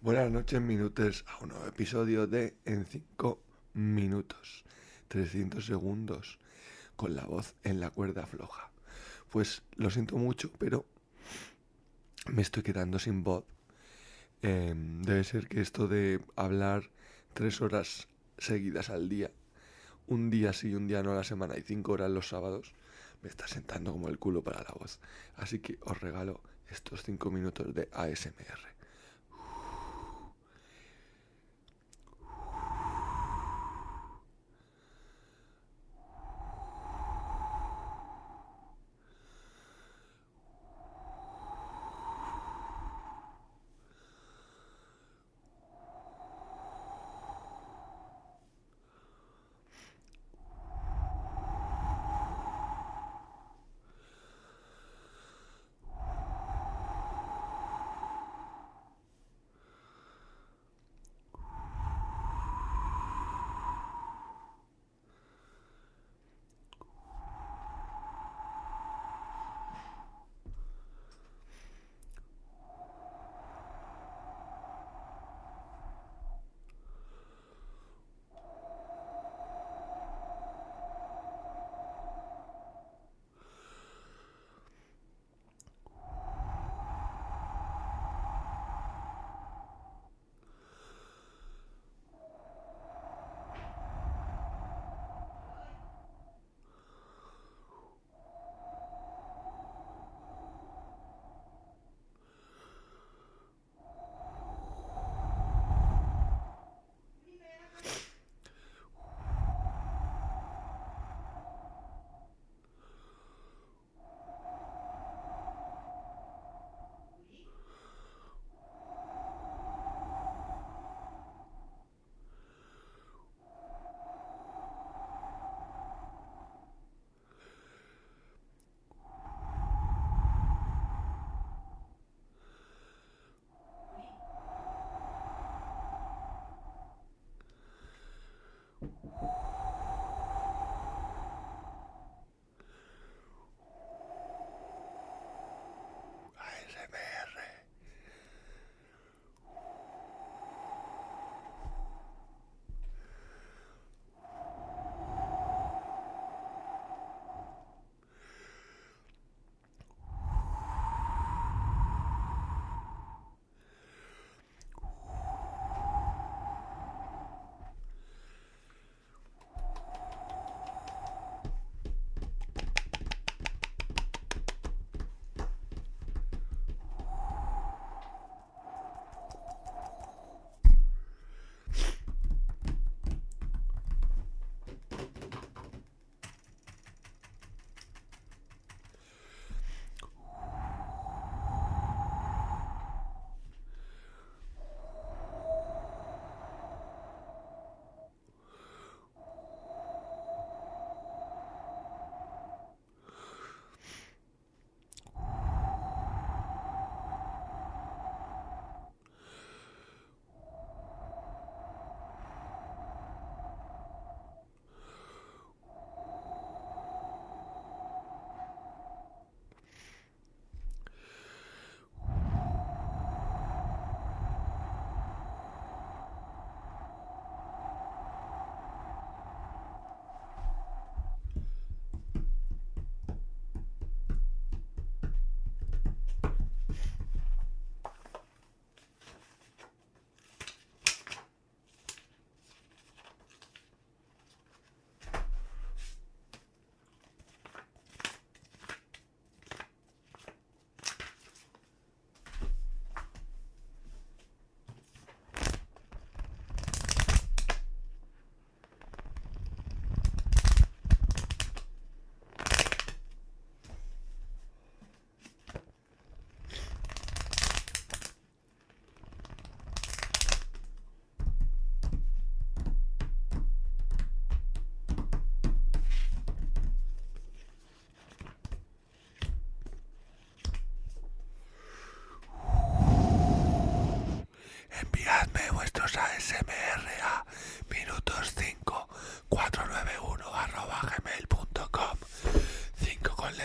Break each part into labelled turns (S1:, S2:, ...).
S1: Buenas noches, minutos, a un nuevo episodio de En 5 minutos, 300 segundos, con la voz en la cuerda floja. Pues lo siento mucho, pero me estoy quedando sin voz. Eh, debe ser que esto de hablar tres horas seguidas al día, un día sí un día no a la semana y cinco horas los sábados, me está sentando como el culo para la voz. Así que os regalo estos cinco minutos de ASMR.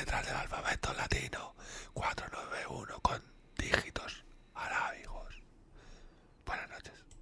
S1: letras del alfabeto latino.